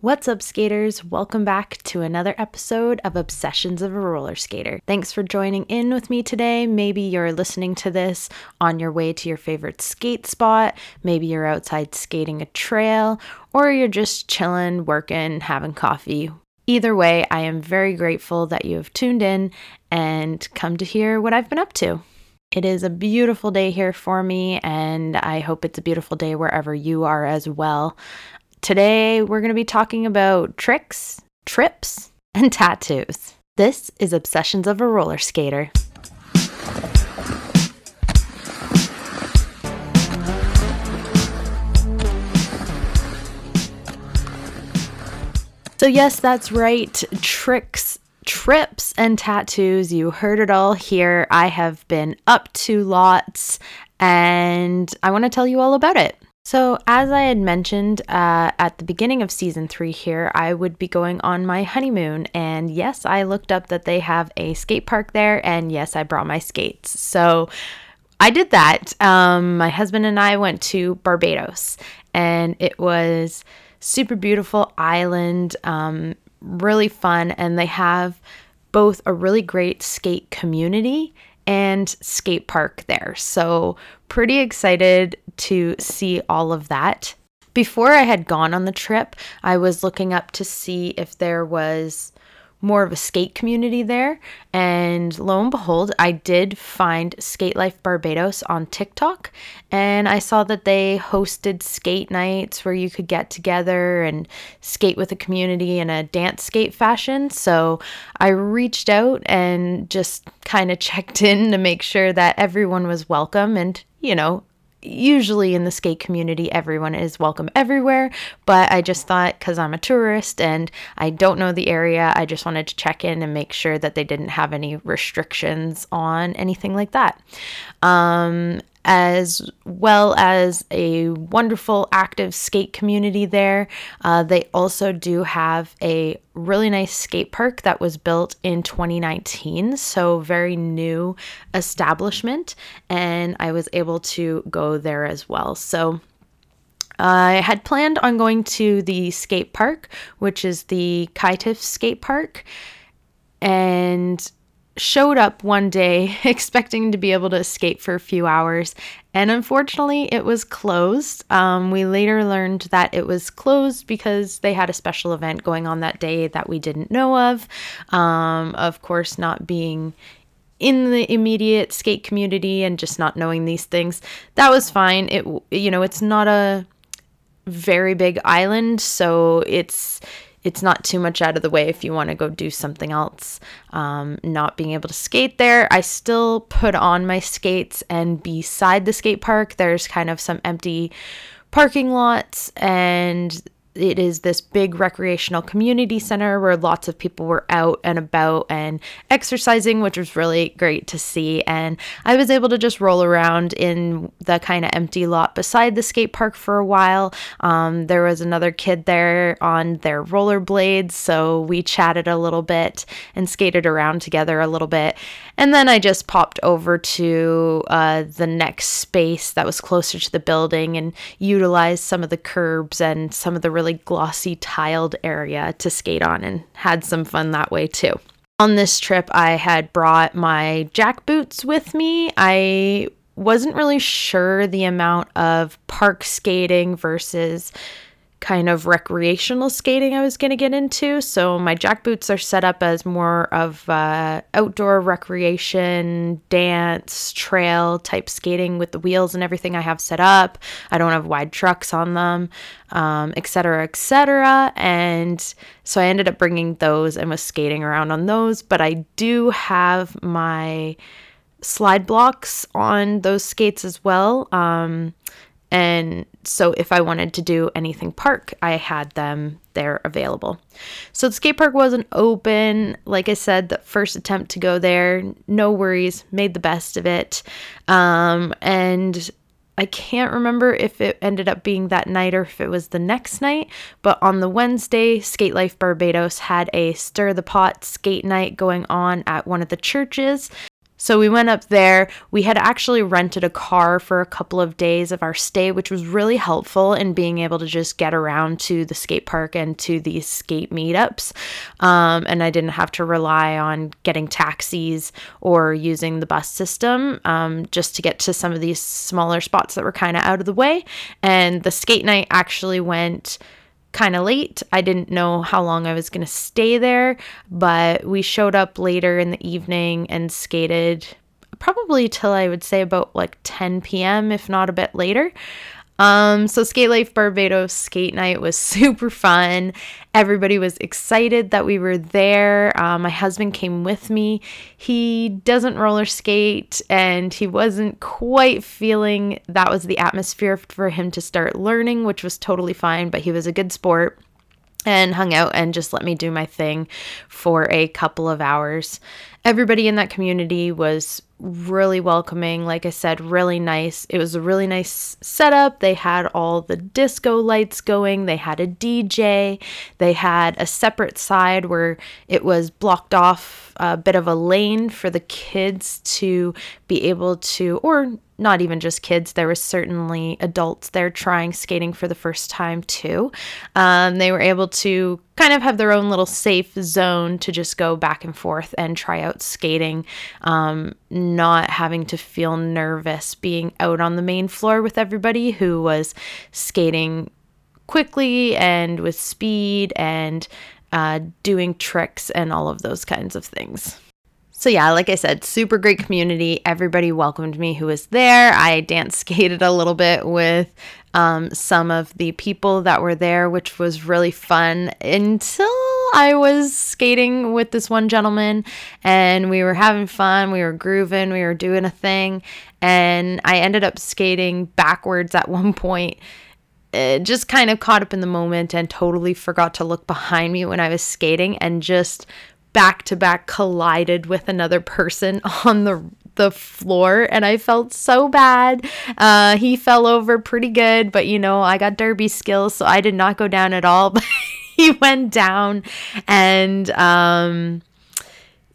What's up, skaters? Welcome back to another episode of Obsessions of a Roller Skater. Thanks for joining in with me today. Maybe you're listening to this on your way to your favorite skate spot, maybe you're outside skating a trail, or you're just chilling, working, having coffee. Either way, I am very grateful that you have tuned in and come to hear what I've been up to. It is a beautiful day here for me, and I hope it's a beautiful day wherever you are as well. Today, we're going to be talking about tricks, trips, and tattoos. This is Obsessions of a Roller Skater. So, yes, that's right. Tricks, trips, and tattoos. You heard it all here. I have been up to lots, and I want to tell you all about it. So, as I had mentioned uh, at the beginning of season three here, I would be going on my honeymoon. And yes, I looked up that they have a skate park there. And yes, I brought my skates. So, I did that. Um, my husband and I went to Barbados, and it was super beautiful island, um, really fun. And they have both a really great skate community and skate park there. So, pretty excited to see all of that. Before I had gone on the trip, I was looking up to see if there was more of a skate community there. And lo and behold, I did find Skate Life Barbados on TikTok. And I saw that they hosted skate nights where you could get together and skate with the community in a dance skate fashion. So I reached out and just kind of checked in to make sure that everyone was welcome and, you know, usually in the skate community, everyone is welcome everywhere. But I just thought, because I'm a tourist and I don't know the area, I just wanted to check in and make sure that they didn't have any restrictions on anything like that. Um, as well as a wonderful active skate community there. Uh, they also do have a really nice skate park that was built in 2019, so very new establishment, and I was able to go there as well. So I had planned on going to the skate park, which is the Kaitiff Skate Park, and showed up one day expecting to be able to escape for a few hours, and unfortunately, it was closed. Um, we later learned that it was closed because they had a special event going on that day that we didn't know of. Um, of course, not being in the immediate skate community and just not knowing these things, that was fine. It, you know, it's not a very big island, so it's it's not too much out of the way if you want to go do something else. Um, not being able to skate there, I still put on my skates, and beside the skate park, there's kind of some empty parking lots and it is this big recreational community center where lots of people were out and about and exercising, which was really great to see. And I was able to just roll around in the kind of empty lot beside the skate park for a while. Um, there was another kid there on their rollerblades, so we chatted a little bit and skated around together a little bit. And then I just popped over to uh, the next space that was closer to the building and utilized some of the curbs and some of the really glossy tiled area to skate on and had some fun that way too. On this trip, I had brought my jack boots with me. I wasn't really sure the amount of park skating versus kind of recreational skating I was going to get into. So my jack boots are set up as more of uh, outdoor recreation, dance, trail type skating with the wheels and everything I have set up. I don't have wide trucks on them, um, etc., etc. And so I ended up bringing those and was skating around on those. But I do have my slide blocks on those skates as well. Um, and so if I wanted to do anything park, I had them there available. So the skate park wasn't open. Like I said, the first attempt to go there, no worries, made the best of it. Um, and I can't remember if it ended up being that night or if it was the next night, but on the Wednesday, Skate Life Barbados had a stir the pot skate night going on at one of the churches. So we went up there. We had actually rented a car for a couple of days of our stay, which was really helpful in being able to just get around to the skate park and to these skate meetups. Um, and I didn't have to rely on getting taxis or using the bus system um, just to get to some of these smaller spots that were kind of out of the way. And the skate night actually went kind of late. I didn't know how long I was going to stay there, but we showed up later in the evening and skated probably till I would say about like 10 p.m., if not a bit later. Um, so Skate Life Barbados skate night was super fun. Everybody was excited that we were there. Um, my husband came with me. He doesn't roller skate and he wasn't quite feeling that was the atmosphere for him to start learning, which was totally fine, but he was a good sport and hung out and just let me do my thing for a couple of hours. Everybody in that community was really welcoming. Like I said, really nice. It was a really nice setup. They had all the disco lights going, they had a DJ, they had a separate side where it was blocked off a bit of a lane for the kids to be able to, or not even just kids, there was certainly adults there trying skating for the first time too. Um, they were able to kind of have their own little safe zone to just go back and forth and try out skating, um, not having to feel nervous being out on the main floor with everybody who was skating quickly and with speed and uh, doing tricks and all of those kinds of things. So, yeah, like I said, super great community. Everybody welcomed me who was there. I dance skated a little bit with um, some of the people that were there, which was really fun until I was skating with this one gentleman and we were having fun. We were grooving, we were doing a thing. And I ended up skating backwards at one point. It just kind of caught up in the moment and totally forgot to look behind me when I was skating and just back to back collided with another person on the the floor and I felt so bad. Uh, he fell over pretty good, but you know, I got derby skills, so I did not go down at all. He went down and um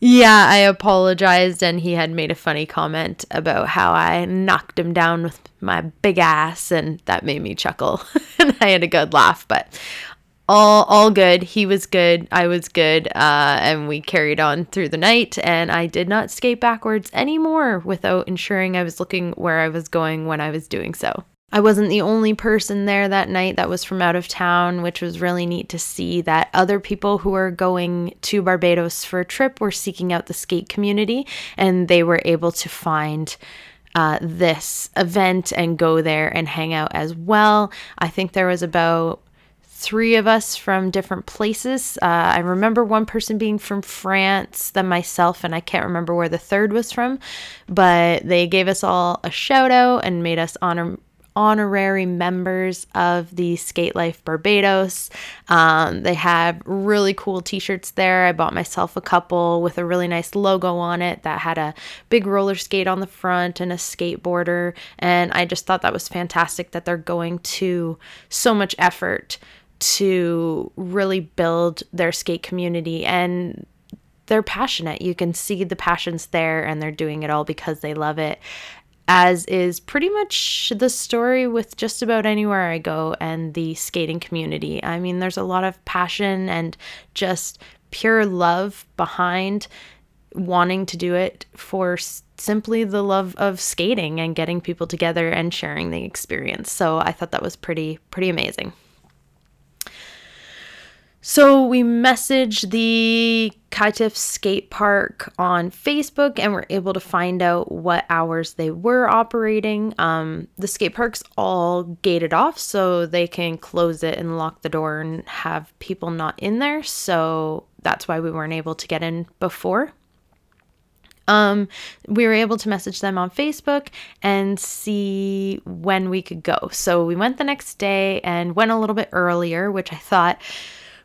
yeah, I apologized and he had made a funny comment about how I knocked him down with my big ass and that made me chuckle. and I had a good laugh, but all all good. He was good. I was good. Uh, and we carried on through the night. And I did not skate backwards anymore without ensuring I was looking where I was going when I was doing so. I wasn't the only person there that night that was from out of town, which was really neat to see that other people who were going to Barbados for a trip were seeking out the skate community and they were able to find uh, this event and go there and hang out as well. I think there was about three of us from different places. Uh, I remember one person being from France, then myself, and I can't remember where the third was from, but they gave us all a shout out and made us honor honorary members of the Skate Life Barbados. Um, they have really cool t shirts there. I bought myself a couple with a really nice logo on it that had a big roller skate on the front and a skateboarder. And I just thought that was fantastic that they're going to so much effort to really build their skate community and they're passionate. You can see the passions there and they're doing it all because they love it. As is pretty much the story with just about anywhere I go and the skating community. I mean, there's a lot of passion and just pure love behind wanting to do it for simply the love of skating and getting people together and sharing the experience. So I thought that was pretty pretty amazing. So we messaged the Kaitif skate park on Facebook and we're able to find out what hours they were operating. Um, the skate park's all gated off so they can close it and lock the door and have people not in there. So that's why we weren't able to get in before. Um, we were able to message them on Facebook and see when we could go. So we went the next day and went a little bit earlier, which I thought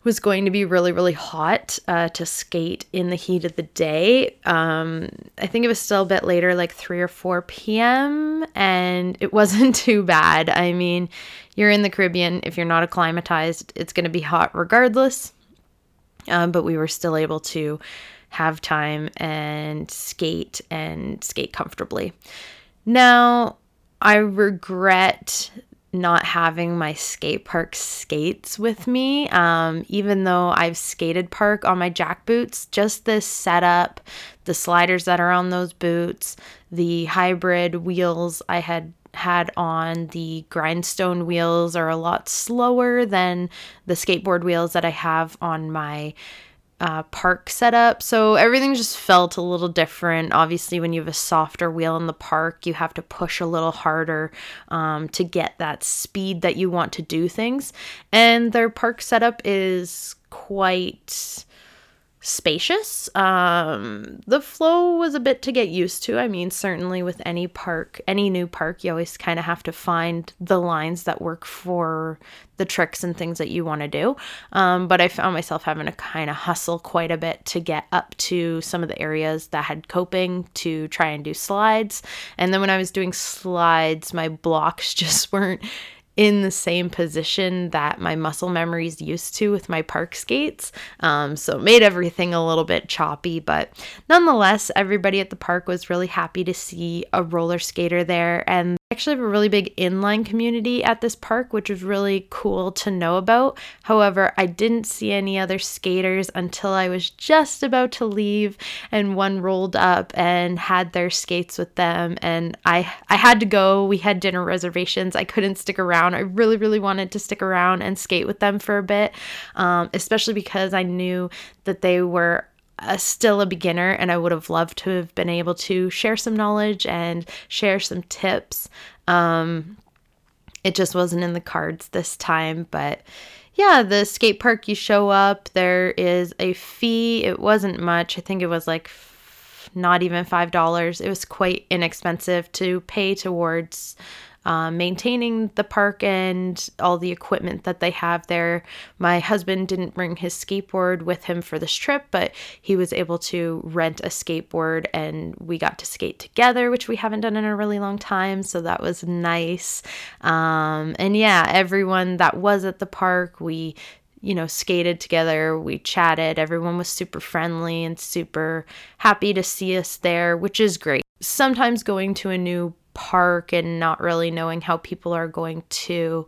was going to be really, really hot uh, to skate in the heat of the day. Um, I think it was still a bit later, like 3 or 4 p.m., and it wasn't too bad. I mean, you're in the Caribbean. If you're not acclimatized, it's going to be hot regardless. Um, but we were still able to have time and skate and skate comfortably. Now, I regret not having my skate park skates with me. Um, even though I've skated park on my jack boots, just this setup, the sliders that are on those boots, the hybrid wheels I had had on the grindstone wheels are a lot slower than the skateboard wheels that I have on my uh, park setup. So everything just felt a little different. Obviously, when you have a softer wheel in the park, you have to push a little harder um, to get that speed that you want to do things. And their park setup is quite spacious. Um, the flow was a bit to get used to. I mean, certainly with any park, any new park, you always kind of have to find the lines that work for the tricks and things that you want to do. Um, but I found myself having to kind of hustle quite a bit to get up to some of the areas that had coping to try and do slides. And then when I was doing slides, my blocks just weren't in the same position that my muscle memories used to with my park skates. Um, so it made everything a little bit choppy, but nonetheless, everybody at the park was really happy to see a roller skater there. And actually have a really big inline community at this park, which is really cool to know about. However, I didn't see any other skaters until I was just about to leave and one rolled up and had their skates with them and I I had to go. We had dinner reservations. I couldn't stick around. I really really wanted to stick around and skate with them for a bit, um, especially because I knew that they were a, still a beginner and I would have loved to have been able to share some knowledge and share some tips. Um, it just wasn't in the cards this time, but yeah, the skate park you show up, there is a fee. It wasn't much. I think it was like not even $5. It was quite inexpensive to pay towards um, maintaining the park and all the equipment that they have there. My husband didn't bring his skateboard with him for this trip, but he was able to rent a skateboard and we got to skate together, which we haven't done in a really long time. So that was nice. Um, and yeah, everyone that was at the park, we you know, skated together, we chatted. Everyone was super friendly and super happy to see us there, which is great. Sometimes going to a new park and not really knowing how people are going to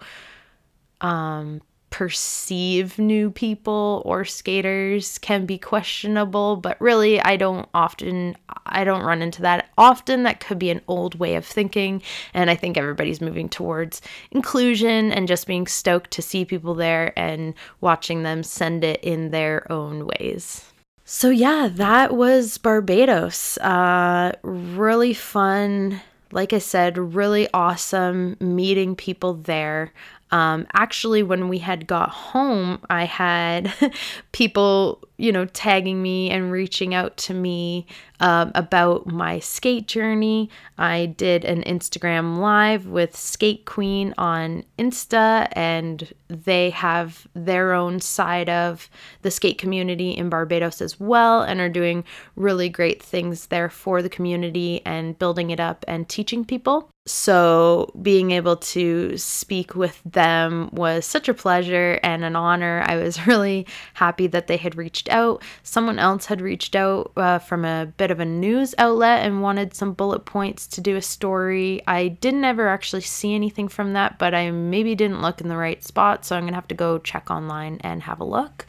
um, perceive new people or skaters can be questionable but really i don't often i don't run into that often. That could be an old way of thinking and i think everybody's moving towards inclusion and just being stoked to see people there and watching them send it in their own ways. So yeah that was barbados. Uh really fun like I said, really awesome meeting people there. Um, actually, when we had got home, I had people, you know, tagging me and reaching out to me um, about my skate journey. I did an Instagram live with Skate Queen on Insta, and they have their own side of the skate community in Barbados as well, and are doing really great things there for the community and building it up and teaching people. So, being able to speak with them was such a pleasure and an honor. I was really happy that they had reached out. Someone else had reached out uh, from a bit of a news outlet and wanted some bullet points to do a story. I didn't ever actually see anything from that, but I maybe didn't look in the right spot, so I'm to have to go check online and have a look.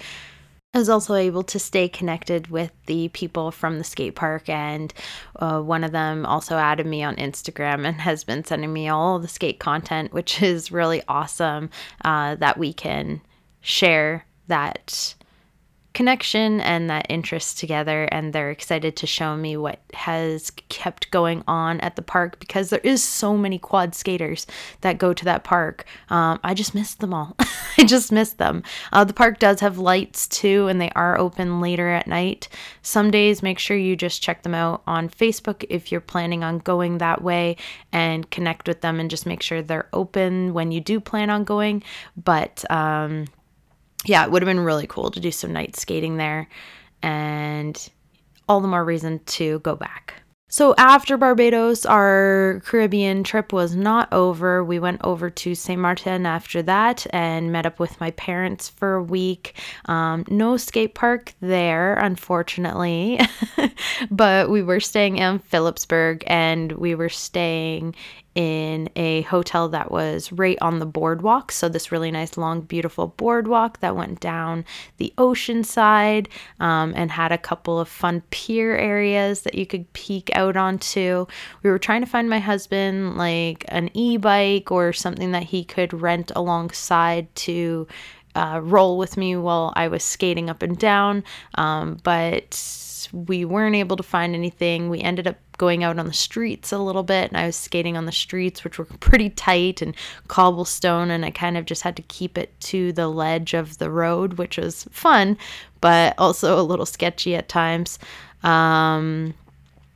I was also able to stay connected with the people from the skate park, and uh, one of them also added me on Instagram and has been sending me all the skate content, which is really awesome uh, that we can share that connection and that interest together and they're excited to show me what has kept going on at the park because there is so many quad skaters that go to that park. Um, i just missed them all. I just missed them. Uh, the park does have lights too and they are open later at night. Some days make sure you just check them out on facebook if you're planning on going that way and connect with them and just make sure they're open when you do plan on going. But um, yeah, it would have been really cool to do some night skating there and all the more reason to go back. So after Barbados, our Caribbean trip was not over. We went over to Saint Martin after that and met up with my parents for a week. Um, no skate park there, unfortunately, but we were staying in Philipsburg and we were staying in a hotel that was right on the boardwalk. So, this really nice, long, beautiful boardwalk that went down the ocean side um, and had a couple of fun pier areas that you could peek out onto. We were trying to find my husband like an e bike or something that he could rent alongside to uh, roll with me while I was skating up and down. Um, but we weren't able to find anything. We ended up going out on the streets a little bit, and I was skating on the streets, which were pretty tight and cobblestone, and I kind of just had to keep it to the ledge of the road, which was fun, but also a little sketchy at times. Um,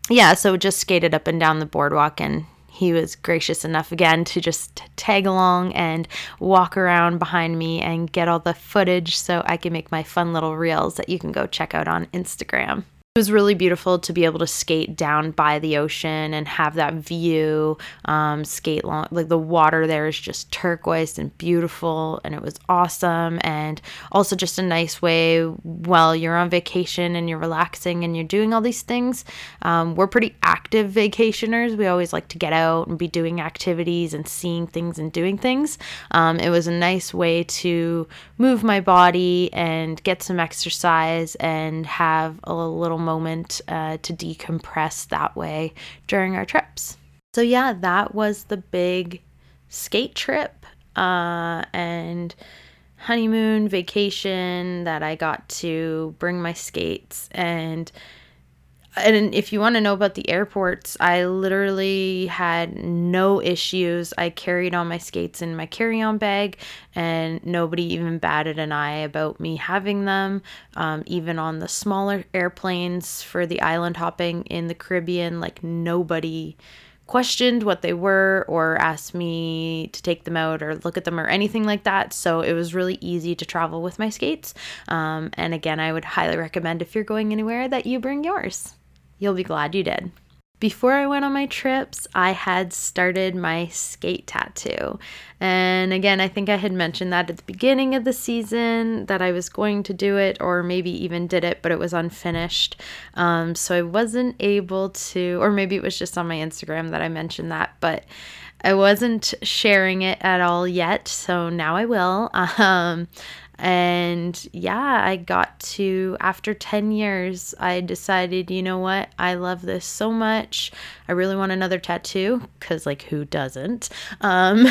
yeah, so just skated up and down the boardwalk and he was gracious enough again to just tag along and walk around behind me and get all the footage so I can make my fun little reels that you can go check out on Instagram. It was really beautiful to be able to skate down by the ocean and have that view. Um, skate long, like the water there is just turquoise and beautiful, and it was awesome. And also, just a nice way while you're on vacation and you're relaxing and you're doing all these things. Um, we're pretty active vacationers. We always like to get out and be doing activities and seeing things and doing things. Um, it was a nice way to move my body and get some exercise and have a little moment uh, to decompress that way during our trips. So, yeah, that was the big skate trip uh, and honeymoon vacation that I got to bring my skates and and if you want to know about the airports, I literally had no issues. I carried all my skates in my carry on bag, and nobody even batted an eye about me having them. Um, even on the smaller airplanes for the island hopping in the Caribbean, like nobody questioned what they were or asked me to take them out or look at them or anything like that. So it was really easy to travel with my skates. Um, and again, I would highly recommend if you're going anywhere that you bring yours. You'll be glad you did. Before I went on my trips, I had started my skate tattoo. And again, I think I had mentioned that at the beginning of the season that I was going to do it, or maybe even did it, but it was unfinished. Um, so I wasn't able to, or maybe it was just on my Instagram that I mentioned that, but I wasn't sharing it at all yet. So now I will. Um, and yeah, I got to, after 10 years, I decided, you know what? I love this so much. I really want another tattoo because, like, who doesn't? Um,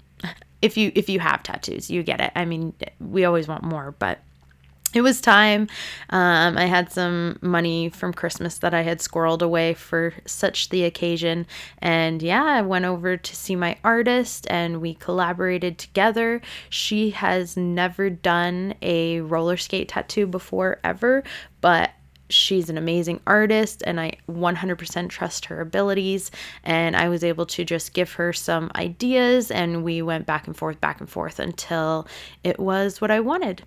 if you if you have tattoos, you get it. I mean, we always want more, but it was time. Um, I had some money from Christmas that I had squirreled away for such the occasion. And yeah, I went over to see my artist and we collaborated together. She has never done a roller skate tattoo before, ever, but she's an amazing artist and I 100% trust her abilities. And I was able to just give her some ideas and we went back and forth, back and forth until it was what I wanted.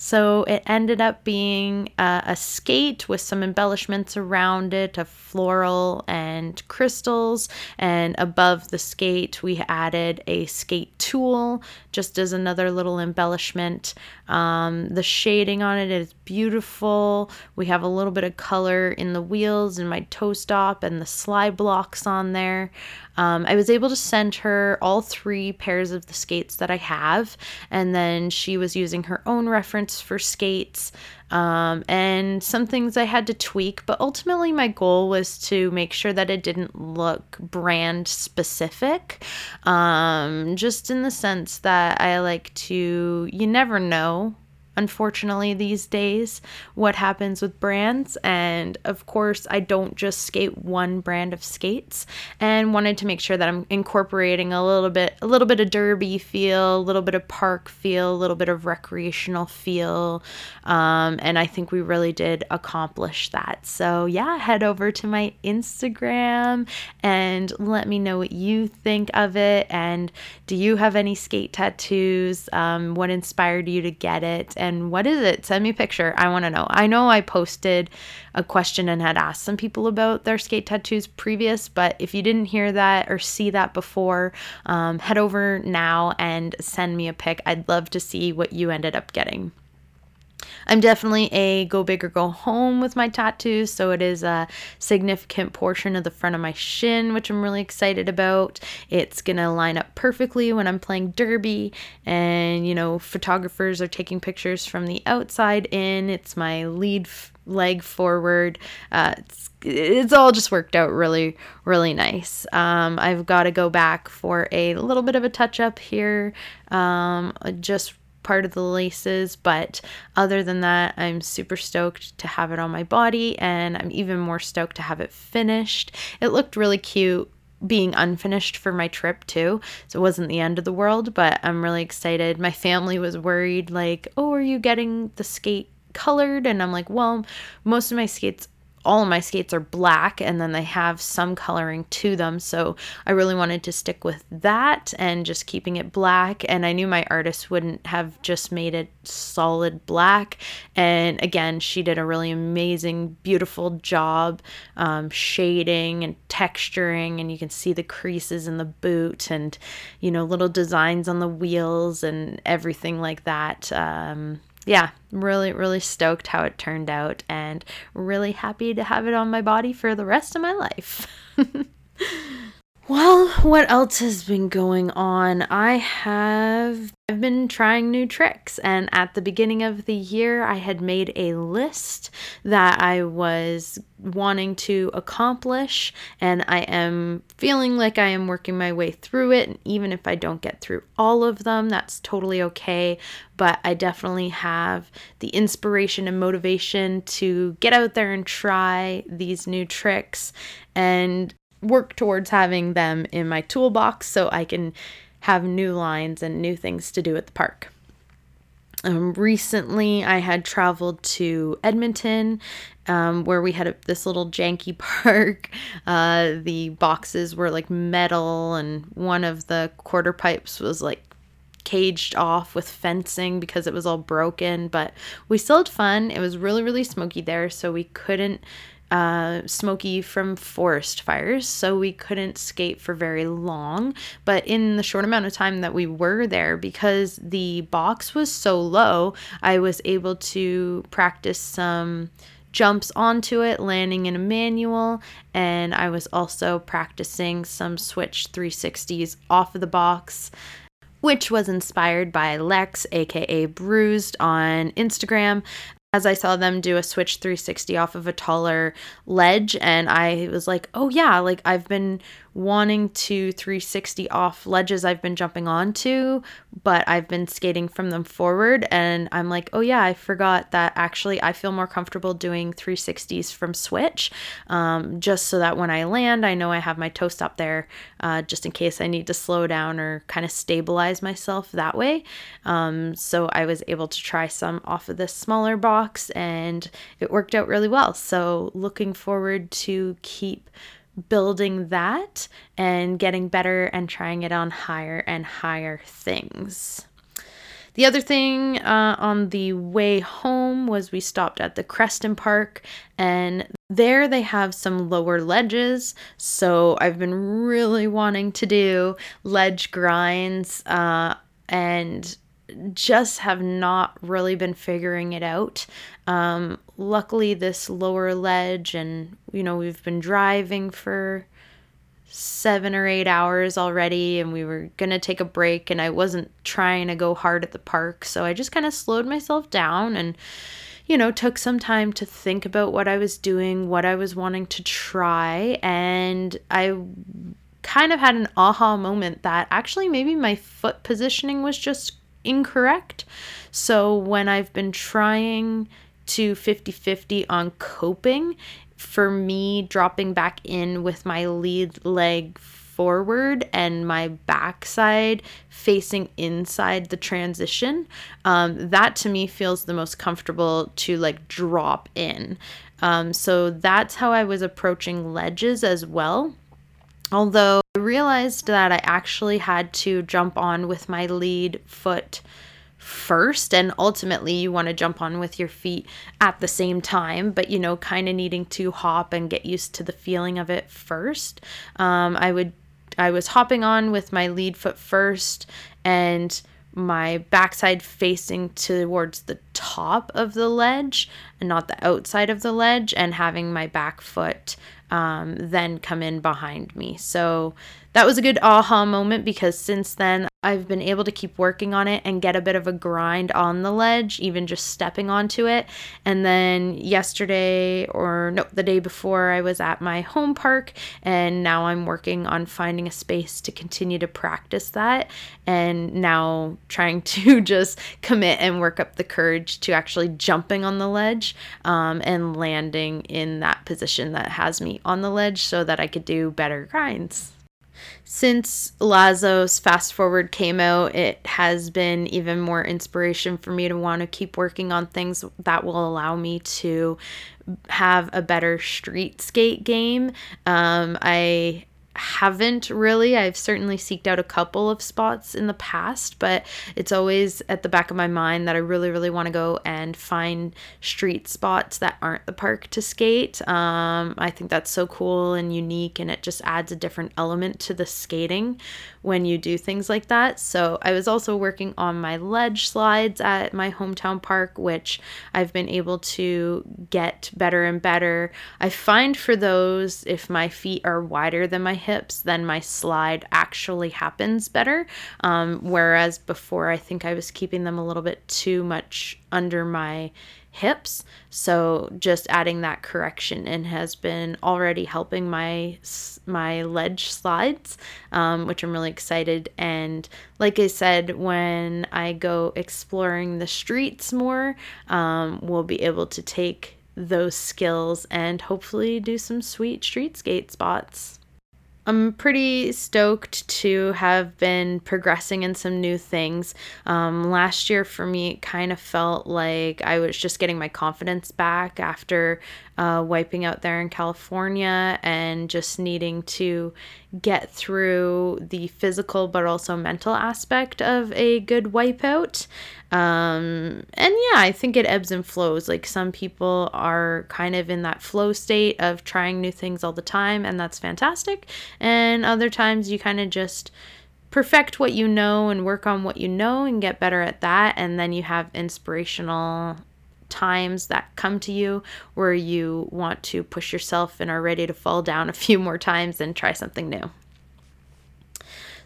So it ended up being uh, a skate with some embellishments around it of floral and crystals. And above the skate, we added a skate tool just as another little embellishment. Um, the shading on it is beautiful. We have a little bit of color in the wheels and my toe stop and the slide blocks on there. Um, I was able to send her all three pairs of the skates that I have, and then she was using her own reference for skates um, and some things I had to tweak. But ultimately, my goal was to make sure that it didn't look brand specific, um, just in the sense that I like to, you never know unfortunately these days what happens with brands. And of course I don't just skate one brand of skates. And wanted to make sure that I'm incorporating a little bit a little bit of derby feel a little bit of park feel a little bit of recreational feel. Um, and I think we really did accomplish that. So yeah head over to my Instagram and let me know what you think of it. And do you have any skate tattoos? Um, what inspired you to get it? and what is it? Send me a picture. I want to know. I know I posted a question and had asked some people about their skate tattoos previous, but if you didn't hear that or see that before, um, head over now and send me a pic. I'd love to see what you ended up getting. I'm definitely a go big or go home with my tattoos, so it is a significant portion of the front of my shin, which I'm really excited about. It's gonna line up perfectly when I'm playing derby, and you know, photographers are taking pictures from the outside in. It's my lead f- leg forward. Uh, it's it's all just worked out really really nice um, i've got to go back for a little bit of a touch up here um, just part of the laces, but other than that, I'm super stoked to have it on my body and I'm even more stoked to have it finished. It looked really cute being unfinished for my trip too. So it wasn't the end of the world, but I'm really excited. My family was worried like, "Oh, are you getting the skate colored?" And I'm like, "Well, most of my skates all of my skates are black and then they have some coloring to them. So I really wanted to stick with that and just keeping it black. And I knew my artist wouldn't have just made it solid black. And again, she did a really amazing, beautiful job um, shading and texturing. And you can see the creases in the boot and, you know, little designs on the wheels and everything like that. Um, yeah, really, really stoked how it turned out and really happy to have it on my body for the rest of my life. Well, what else has been going on? I have I've been trying new tricks and at the beginning of the year I had made a list that I was wanting to accomplish and I am feeling like I am working my way through it and even if I don't get through all of them, that's totally okay, but I definitely have the inspiration and motivation to get out there and try these new tricks and work towards having them in my toolbox so I can have new lines and new things to do at the park. Um, recently, I had traveled to Edmonton, um, where we had a, this little janky park. Uh, the boxes were like metal, and one of the quarter pipes was like caged off with fencing because it was all broken. But we still had fun. It was really, really smoky there, so we couldn't uh, smoky from forest fires, so we couldn't skate for very long. But in the short amount of time that we were there, because the box was so low, I was able to practice some jumps onto it, landing in a manual, and I was also practicing some switch 360s off of the box which was inspired by Lex, aka Bruised, on Instagram as I saw them do a switch 360 off of a taller ledge, and I was like, oh yeah, like I've been wanting to 360 off ledges I've been jumping onto, but I've been skating from them forward. And I'm like, oh yeah, I forgot that actually I feel more comfortable doing 360s from switch, um, just so that when I land, I know I have my toe stop there, uh, just in case I need to slow down or kind of stabilize myself that way. Um, so I was able to try some off of this smaller box and it worked out really well. So looking forward to keep building that and getting better and trying it on higher and higher things. The other thing uh, on the way home was we stopped at the Creston Park, and there they have some lower ledges. So I've been really wanting to do ledge grinds uh, and just have not really been figuring it out. Um, luckily, this lower ledge, and you know, we've been driving for seven or eight hours already, and we were gonna take a break, and I wasn't trying to go hard at the park, so I just kind of slowed myself down and you know, took some time to think about what I was doing, what I was wanting to try, and I kind of had an aha moment that actually maybe my foot positioning was just incorrect. So when I've been trying to 50 50 on coping, for me, dropping back in with my lead leg forward and my backside facing inside the transition, um, that to me feels the most comfortable to like drop in. Um, so that's how I was approaching ledges as well. Although I realized that I actually had to jump on with my lead foot first and ultimately you want to jump on with your feet at the same time but you know kind of needing to hop and get used to the feeling of it first. Um, i would i was hopping on with my lead foot first and my backside facing towards the top of the ledge and not the outside of the ledge and having my back foot um, then come in behind me. So that was a good aha moment because since then I've been able to keep working on it and get a bit of a grind on the ledge, even just stepping onto it. And then yesterday, or no, the day before, I was at my home park, and now I'm working on finding a space to continue to practice that. And now trying to just commit and work up the courage to actually jumping on the ledge um, and landing in that position that has me on the ledge so that I could do better grinds since Lazo's Fast Forward came out, it has been even more inspiration for me to want to keep working on things that will allow me to have a better street skate game. Um, I haven't really. I've certainly seeked out a couple of spots in the past, but it's always at the back of my mind that I really, really want to go and find street spots that aren't the park to skate. Um, I think that's so cool and unique, and it just adds a different element to the skating when you do things like that. So I was also working on my ledge slides at my hometown park, which I've been able to get better and better. I find for those, if my feet are wider than my hips, then my slide actually happens better. Um, whereas before, I think I was keeping them a little bit too much under my hips. So just adding that correction in has been already helping my my ledge slides, um, which I'm really excited. And like I said, when I go exploring the streets more, um, we'll be able to take those skills and hopefully do some sweet street skate spots. I'm pretty stoked to have been progressing in some new things. Um, last year for me, it kind of felt like I was just getting my confidence back after uh, wiping out there in California and just needing to get through the physical but also mental aspect of a good wipeout. Um, and yeah, I think it ebbs and flows. Like some people are kind of in that flow state of trying new things all the time, and that's fantastic. And other times you kind of just perfect what you know and work on what you know and get better at that. And then you have inspirational times that come to you where you want to push yourself and are ready to fall down a few more times and try something new.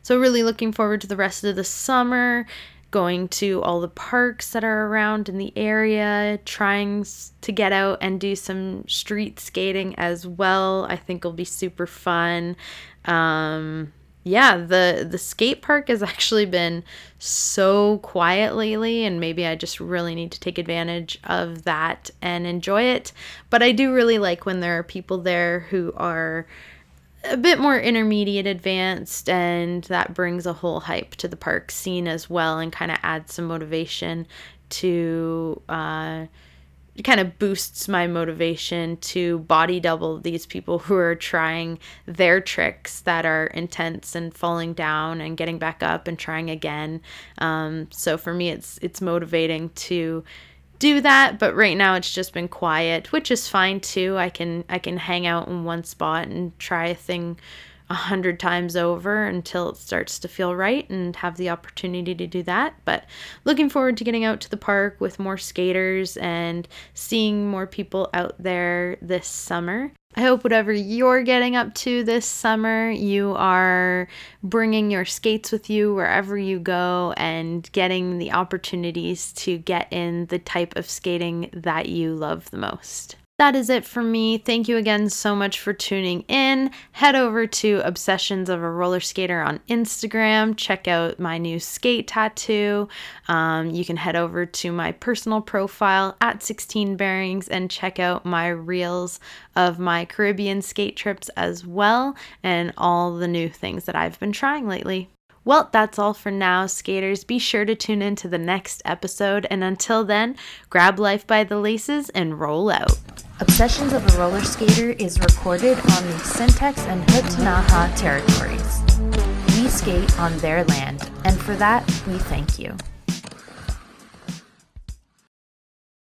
So, really looking forward to the rest of the summer, going to all the parks that are around in the area, trying to get out and do some street skating as well. I think will be super fun. Um, yeah, the the skate park has actually been so quiet lately and maybe I just really need to take advantage of that and enjoy it. But I do really like when there are people there who are a bit more intermediate advanced and that brings a whole hype to the park scene as well and kind of adds some motivation to uh kind of boosts my motivation to body double these people who are trying their tricks that are intense and falling down and getting back up and trying again. Um, so for me, it's it's motivating to do that. But right now, it's just been quiet, which is fine too. I can I can hang out in one spot and try a thing a hundred times over until it starts to feel right and have the opportunity to do that. But looking forward to getting out to the park with more skaters and seeing more people out there this summer. I hope whatever you're getting up to this summer, you are bringing your skates with you wherever you go and getting the opportunities to get in the type of skating that you love the most that is it for me. Thank you again so much for tuning in. Head over to Obsessions of a Roller Skater on Instagram. Check out my new skate tattoo. Um, you can head over to my personal profile at 16 Bearings and check out my reels of my Caribbean skate trips as well and all the new things that I've been trying lately. Well, that's all for now, skaters. Be sure to tune in to the next episode, and until then, grab life by the laces and roll out. Obsessions of a Roller Skater is recorded on the Sinixt and Ktunaxa territories. We skate on their land, and for that, we thank you.